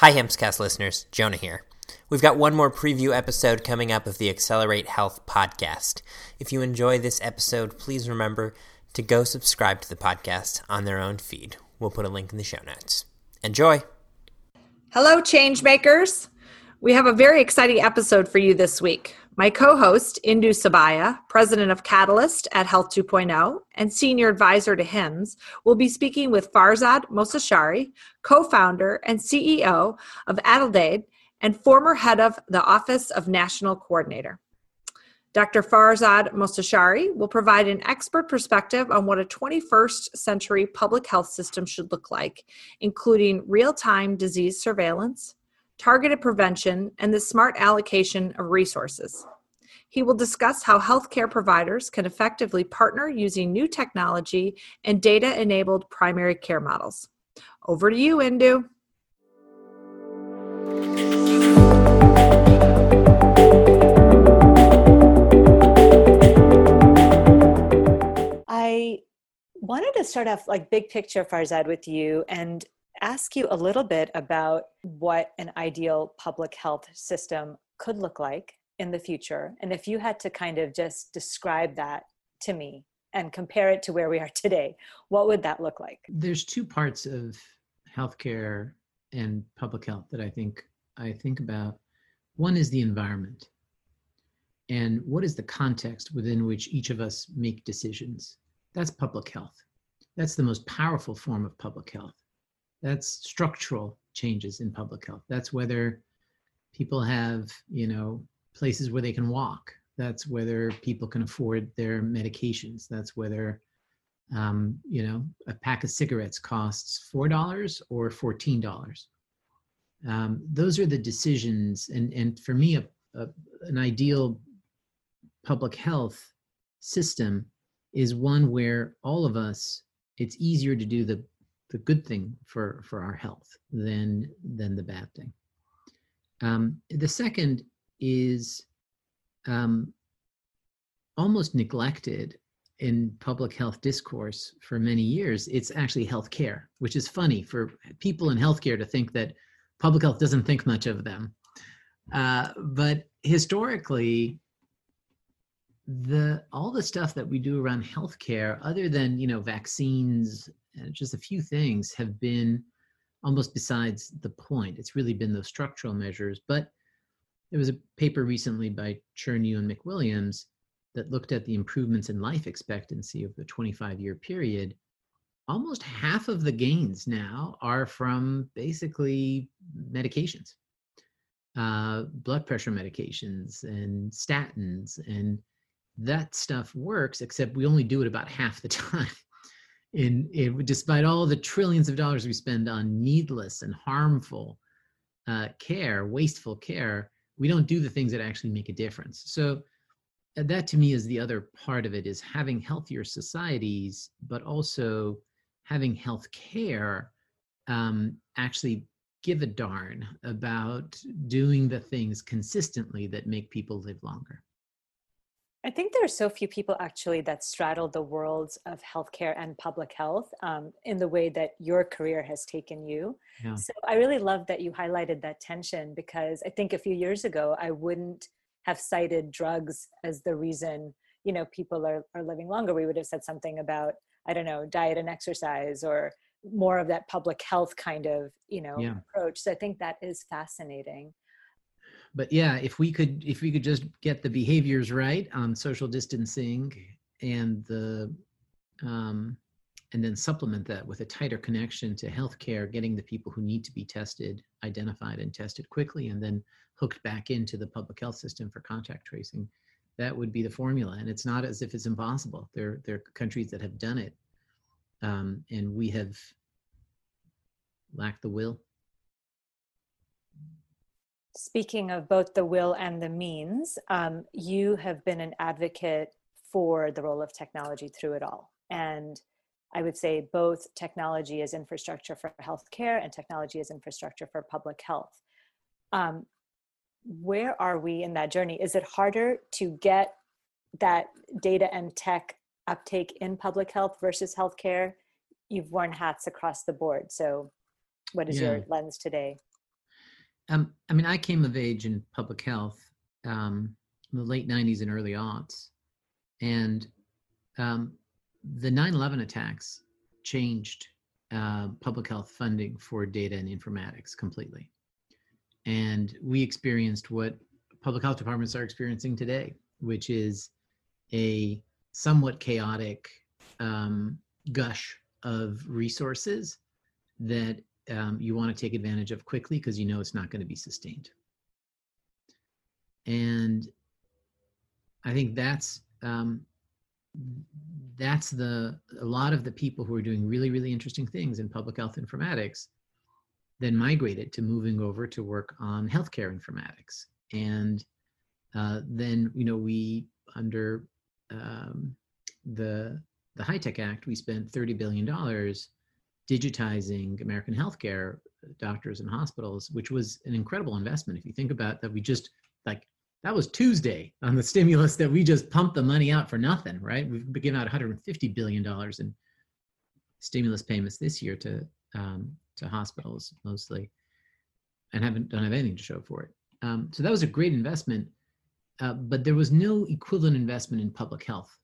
Hi, Hempscast listeners. Jonah here. We've got one more preview episode coming up of the Accelerate Health podcast. If you enjoy this episode, please remember to go subscribe to the podcast on their own feed. We'll put a link in the show notes. Enjoy. Hello, changemakers. We have a very exciting episode for you this week. My co host, Indu Subaiya, president of Catalyst at Health 2.0 and senior advisor to HIMSS, will be speaking with Farzad Mostashari, co founder and CEO of Aledade and former head of the Office of National Coordinator. Dr. Farzad Mostashari will provide an expert perspective on what a 21st century public health system should look like, including real time disease surveillance, targeted prevention, and the smart allocation of resources. He will discuss how healthcare providers can effectively partner using new technology and data enabled primary care models. Over to you, Indu. I wanted to start off like big picture, Farzad, with you and ask you a little bit about what an ideal public health system could look like in the future. And if you had to kind of just describe that to me and compare it to where we are today, what would that look like? There's two parts of healthcare and public health that I think I think about. One is the environment. And what is the context within which each of us make decisions? That's public health. That's the most powerful form of public health. That's structural changes in public health. That's whether people have, you know, places where they can walk. That's whether people can afford their medications. That's whether, um, you know, a pack of cigarettes costs $4 or $14. Um, those are the decisions. And, and for me, a, a, an ideal public health system is one where all of us, it's easier to do the the good thing for for our health than than the bad thing. Um, the second is um, almost neglected in public health discourse for many years. It's actually healthcare, which is funny for people in healthcare to think that public health doesn't think much of them. Uh, but historically, the all the stuff that we do around healthcare, other than you know vaccines just a few things have been almost besides the point. It's really been those structural measures. But there was a paper recently by Chernew and McWilliams that looked at the improvements in life expectancy over the 25 year period. Almost half of the gains now are from basically medications, uh, blood pressure medications, and statins. And that stuff works, except we only do it about half the time in, in despite all the trillions of dollars we spend on needless and harmful uh, care, wasteful care, we don't do the things that actually make a difference. So uh, that to me is the other part of it is having healthier societies, but also having health care um, actually give a darn about doing the things consistently that make people live longer. I think there are so few people actually that straddle the worlds of healthcare and public health um, in the way that your career has taken you. Yeah. So I really love that you highlighted that tension because I think a few years ago I wouldn't have cited drugs as the reason you know people are, are living longer. We would have said something about I don't know diet and exercise or more of that public health kind of you know yeah. approach. So I think that is fascinating but yeah, if we could if we could just get the behaviors right on social distancing and the um, and then supplement that with a tighter connection to healthcare, getting the people who need to be tested identified and tested quickly, and then hooked back into the public health system for contact tracing. That would be the formula, and it's not as if it's impossible. There, there are countries that have done it, um, and we have lacked the will. Speaking of both the will and the means, um, you have been an advocate for the role of technology through it all. And I would say both technology as infrastructure for healthcare and technology as infrastructure for public health. Um, where are we in that journey? Is it harder to get that data and tech uptake in public health versus healthcare? You've worn hats across the board. So, what is yeah. your lens today? Um, I mean, I came of age in public health um, in the late 90s and early aughts. And um, the 9 11 attacks changed uh, public health funding for data and informatics completely. And we experienced what public health departments are experiencing today, which is a somewhat chaotic um, gush of resources that um, you want to take advantage of quickly because you know it's not going to be sustained. And I think that's um, that's the a lot of the people who are doing really really interesting things in public health informatics then migrated to moving over to work on healthcare informatics and uh, then you know we under um, the the tech Act we spent 30 billion dollars digitizing American healthcare doctors and hospitals, which was an incredible investment. If you think about that, we just like that was Tuesday on the stimulus that we just pumped the money out for nothing, right? We've given out 150 billion dollars in stimulus payments this year to um, to hospitals mostly, and haven't don't have anything to show for it. Um, so that was a great investment, uh, but there was no equivalent investment in public health.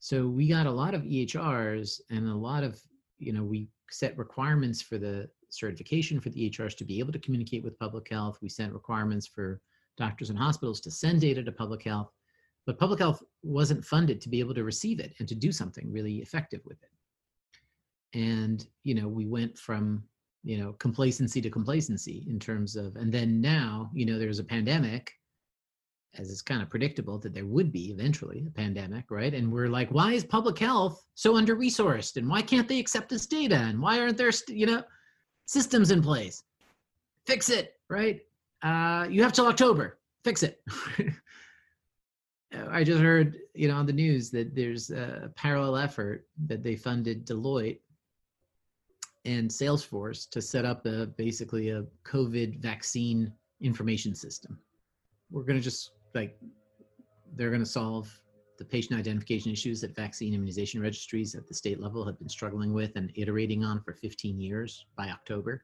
So we got a lot of EHRs and a lot of you know we set requirements for the certification for the EHRs to be able to communicate with public health. We set requirements for doctors and hospitals to send data to public health, but public health wasn't funded to be able to receive it and to do something really effective with it. And, you know, we went from, you know, complacency to complacency in terms of, and then now, you know, there's a pandemic as it's kind of predictable that there would be eventually a pandemic, right? And we're like, why is public health so under resourced? And why can't they accept this data? And why aren't there, you know, systems in place? Fix it, right? Uh, you have till October, fix it. I just heard, you know, on the news that there's a parallel effort that they funded Deloitte and Salesforce to set up a basically a COVID vaccine information system. We're going to just like they're going to solve the patient identification issues that vaccine immunization registries at the state level have been struggling with and iterating on for 15 years by October.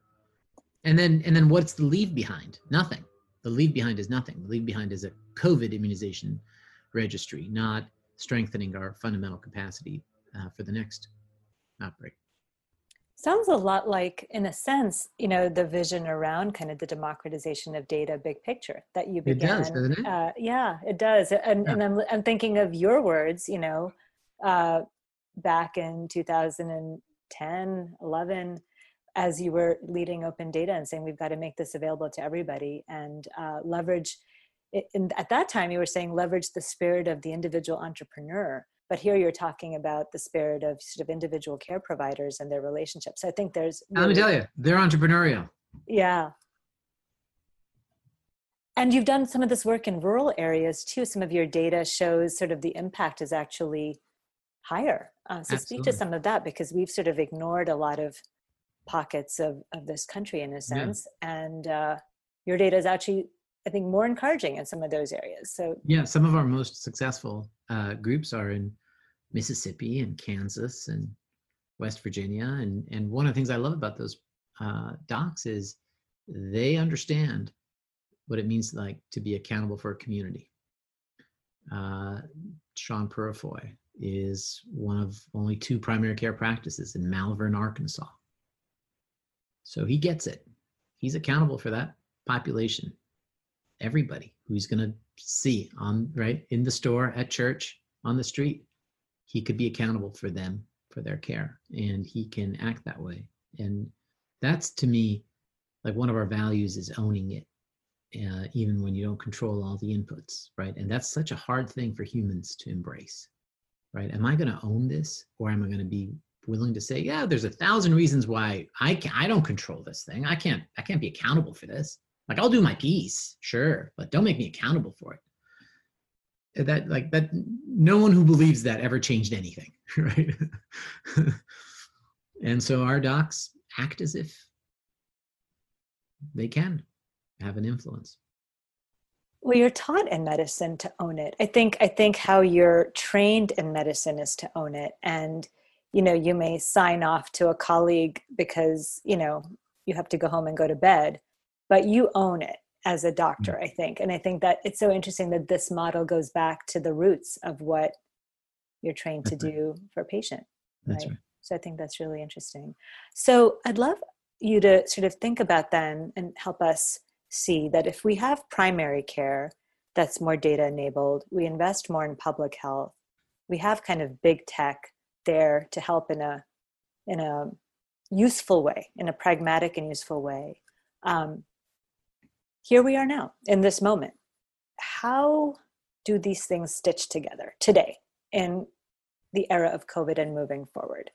And then and then what's the leave behind? Nothing. The leave behind is nothing. The leave behind is a COVID immunization registry, not strengthening our fundamental capacity uh, for the next outbreak. Sounds a lot like, in a sense, you know, the vision around kind of the democratization of data, big picture that you began. It does, doesn't it? Uh, yeah, it does. And, yeah. and I'm, I'm thinking of your words, you know, uh, back in 2010, 11, as you were leading open data and saying we've got to make this available to everybody and uh, leverage. It, at that time, you were saying leverage the spirit of the individual entrepreneur but here you're talking about the spirit of sort of individual care providers and their relationships. I think there's really, let me tell you they're entrepreneurial. Yeah. And you've done some of this work in rural areas too. Some of your data shows sort of the impact is actually higher. Uh, so Absolutely. speak to some of that because we've sort of ignored a lot of pockets of, of this country in a sense. Yeah. and uh, your data is actually I think more encouraging in some of those areas. So yeah, some of our most successful uh, groups are in Mississippi and Kansas and West Virginia, and and one of the things I love about those uh, docs is they understand what it means like to be accountable for a community. Uh, Sean Purifoy is one of only two primary care practices in Malvern, Arkansas. So he gets it. He's accountable for that population everybody who's going to see on right in the store at church on the street he could be accountable for them for their care and he can act that way. And that's to me like one of our values is owning it uh, even when you don't control all the inputs right? And that's such a hard thing for humans to embrace right? Am i going to own this or am i going to be willing to say yeah there's a thousand reasons why i can, i don't control this thing. I can't i can't be accountable for this like I'll do my piece, sure, but don't make me accountable for it. That like that no one who believes that ever changed anything, right? and so our docs act as if they can have an influence. Well, you're taught in medicine to own it. I think I think how you're trained in medicine is to own it. And you know, you may sign off to a colleague because, you know, you have to go home and go to bed but you own it as a doctor mm-hmm. i think and i think that it's so interesting that this model goes back to the roots of what you're trained to do for a patient that's right? right so i think that's really interesting so i'd love you to sort of think about then and help us see that if we have primary care that's more data enabled we invest more in public health we have kind of big tech there to help in a in a useful way in a pragmatic and useful way um, here we are now in this moment. How do these things stitch together today in the era of COVID and moving forward?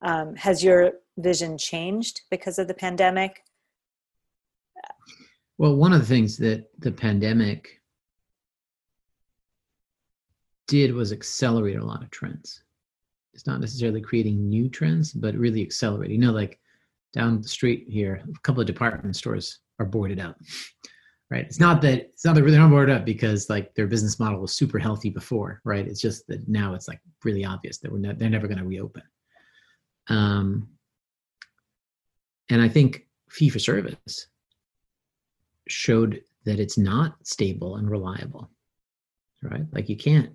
Um, has your vision changed because of the pandemic? Well, one of the things that the pandemic did was accelerate a lot of trends. It's not necessarily creating new trends, but really accelerating. You know, like down the street here, a couple of department stores are boarded up right? It's not that it's not that they're not boarded up because like their business model was super healthy before right? It's just that now it's like really obvious that we're ne- they're never going to reopen. Um and i think fee for service showed that it's not stable and reliable right? Like you can't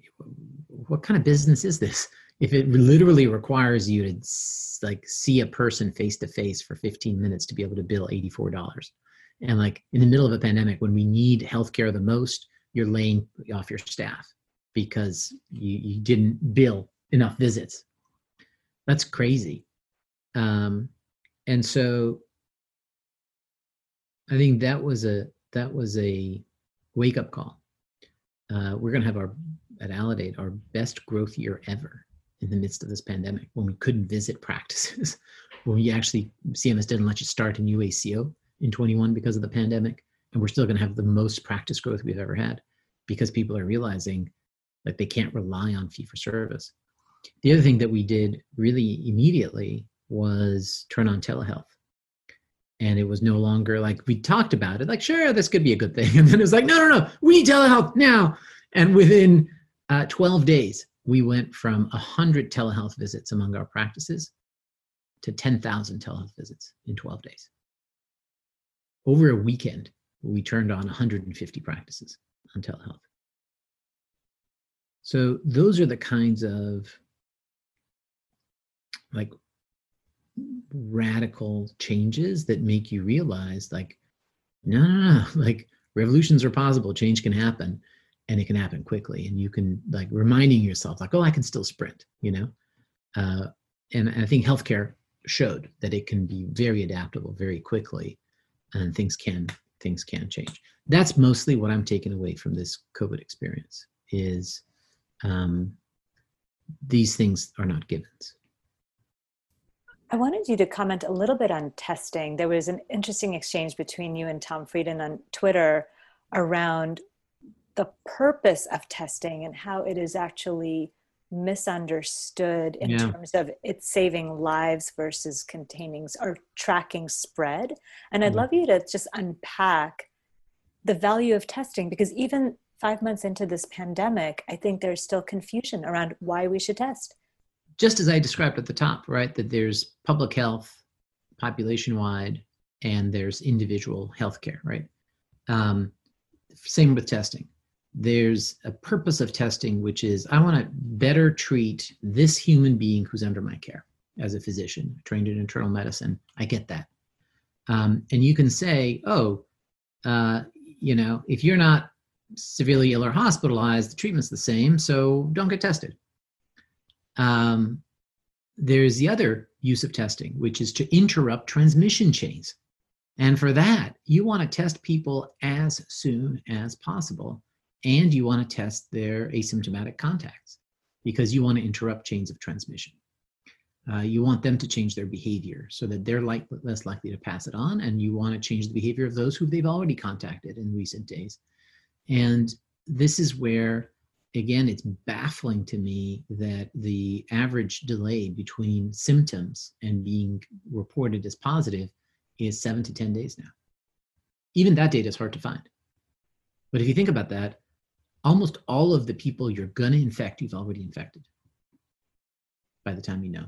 what kind of business is this if it literally requires you to like see a person face to face for 15 minutes to be able to bill $84 and like in the middle of a pandemic, when we need healthcare the most, you're laying off your staff because you, you didn't bill enough visits. That's crazy. Um, and so I think that was a that was a wake up call. Uh, we're going to have our at Aledade our best growth year ever in the midst of this pandemic when we couldn't visit practices when we actually CMS didn't let you start a new ACO in 21 because of the pandemic and we're still going to have the most practice growth we've ever had because people are realizing that they can't rely on fee for service. The other thing that we did really immediately was turn on telehealth. And it was no longer like we talked about it like sure this could be a good thing. And then it was like no no no we need telehealth now. And within uh, 12 days we went from 100 telehealth visits among our practices to 10,000 telehealth visits in 12 days over a weekend, we turned on 150 practices on telehealth. So those are the kinds of like radical changes that make you realize like no no no like revolutions are possible change can happen and it can happen quickly and you can like reminding yourself like oh i can still sprint you know uh, and, and i think healthcare showed that it can be very adaptable very quickly and things can things can change. That's mostly what I'm taking away from this COVID experience is um, these things are not givens. I wanted you to comment a little bit on testing. There was an interesting exchange between you and Tom Frieden on Twitter around the purpose of testing and how it is actually misunderstood in yeah. terms of it's saving lives versus containing or tracking spread. And I'd mm love you to just unpack the value of testing because even five months into this pandemic, I think there's still confusion around why we should test. Just as I described at the top, right? That there's public health, population wide, and there's individual healthcare, right? Um, same with testing there's a purpose of testing, which is I want to better treat this human being who's under my care as a physician, trained in internal medicine. I get that. Um, and you can say, oh, uh, you know, if you're not severely ill or hospitalized, the treatment's the same, so don't get tested. Um, there's the other use of testing, which is to interrupt transmission chains. And for that, you want to test people as soon as possible and you want to test their asymptomatic contacts because you want to interrupt chains of transmission. Uh, you want them to change their behavior so that they're like, less likely to pass it on, and you want to change the behavior of those who they've already contacted in recent days. And this is where, again, it's baffling to me that the average delay between symptoms and being reported as positive is seven to 10 days now. Even that data is hard to find. But if you think about that, almost all of the people you're going to infect, you've already infected by the time you know.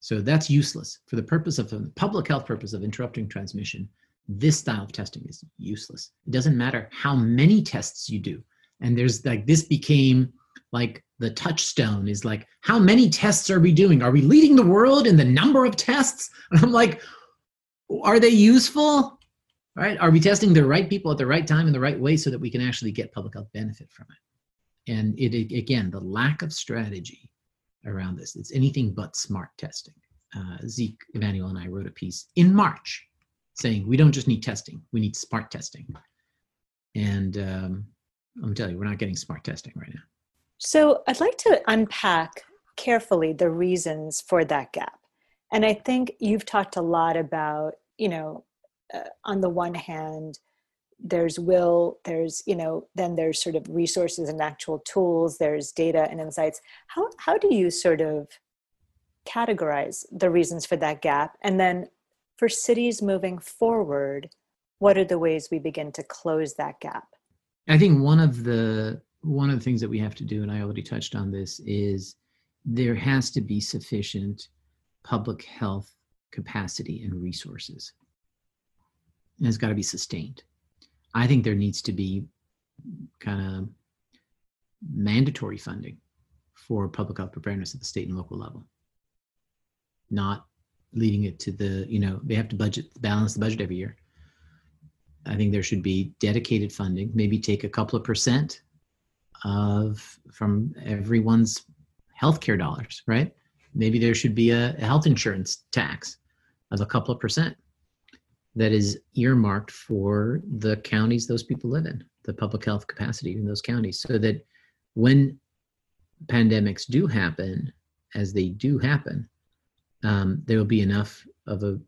So that's useless for the purpose of the public health purpose of interrupting transmission. this style of testing is useless. It doesn't matter how many tests you do. And there's like, this became like the touchstone is like, how many tests are we doing? Are we leading the world in the number of tests? And I'm like, are they useful? Right? Are we testing the right people at the right time in the right way so that we can actually get public health benefit from it? And it again, the lack of strategy around this. It's anything but smart testing. Uh, Zeke Emanuel and I wrote a piece in March saying we don't just need testing, we need smart testing. And um, let me tell you, we're not getting smart testing right now. So I'd like to unpack carefully the reasons for that gap. And I think you've talked a lot about, you know, uh, on the one hand, there's will, there's, you know, then there's sort of resources and actual tools, there's data and insights. How, how do you sort of categorize the reasons for that gap? And then for cities moving forward, what are the ways we begin to close that gap? I think one of the one of the things that we have to do, and I already touched on this, is there has to be sufficient public health capacity and resources. And it's got to be sustained. I think there needs to be kind of mandatory funding for public health preparedness at the state and local level, not leading it to the, you know, they have to budget, balance the budget every year. I think there should be dedicated funding, maybe take a couple of percent of from everyone's healthcare dollars, right? Maybe there should be a, a health insurance tax of a couple of percent that is earmarked for the counties those people live in, the public health capacity in those counties, so that when pandemics do happen, as they do happen, um, there will be enough of a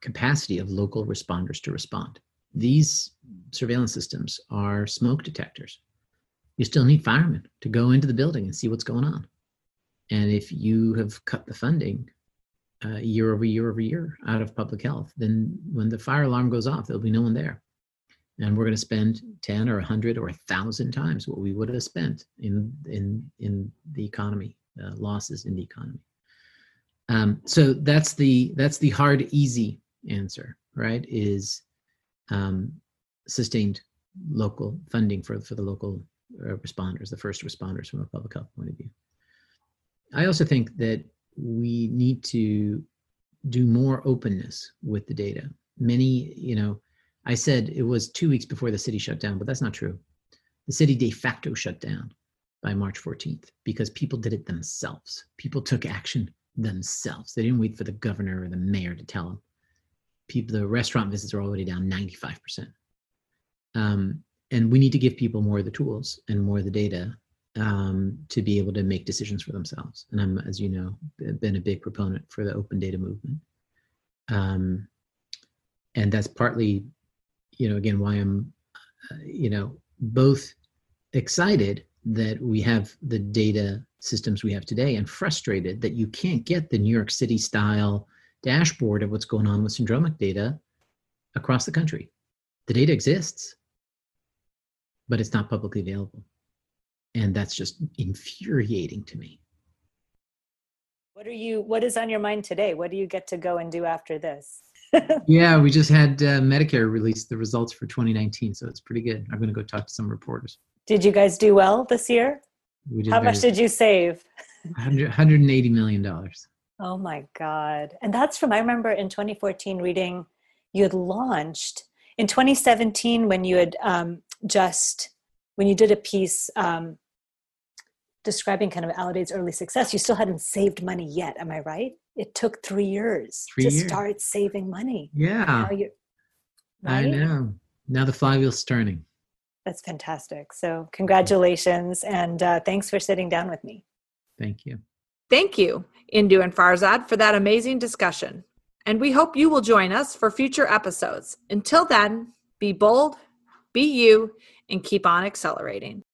capacity of local responders to respond. These surveillance systems are smoke detectors you still need firemen to go into the building and see what's going on. And if you have cut the funding uh, year over year over year out of public health, then when the fire alarm goes off, there'll be no one there. And we're going to spend 10 or 100 or 1,000 times what we would have spent in, in, in the economy, uh, losses in the economy. Um, so that's the that's the hard, easy answer, right? Is um, sustained local funding for, for the local uh, responders, the first responders from a public health point of view. I also think that we need to do more openness with the data. Many, you know, I said it was two weeks before the city shut down, but that's not true. The city de facto shut down by March 14th because people did it themselves. People took action themselves. They didn't wait for the governor or the mayor to tell them. People, the restaurant visits are already down 95%. Um, and we need to give people more of the tools and more of the data um, to be able to make decisions for themselves. And I'm, as you know, been a big proponent for the open data movement. Um, and that's partly, you know, again, why I'm, uh, you know, both excited that we have the data systems we have today and frustrated that you can't get the New York City style dashboard of what's going on with syndromic data across the country. The data exists but it's not publicly available. And that's just infuriating to me. What are you what is on your mind today? What do you get to go and do after this? yeah, we just had uh, Medicare release the results for 2019, so it's pretty good. I'm going to go talk to some reporters. Did you guys do well this year? We did How much did you save? 100, 180 million dollars. Oh my god. And that's from I remember in 2014 reading you had launched in 2017 when you had um, just when you did a piece um, describing kind of Aledade's early success, you still hadn't saved money yet. Am I right? It took three years three to years. start saving money. Yeah. Right? I know. Now the flywheel's turning. That's fantastic. So, congratulations and uh, thanks for sitting down with me. Thank you. Thank you, Indu and Farzad, for that amazing discussion. And we hope you will join us for future episodes. Until then, be bold, be you, and keep on accelerating.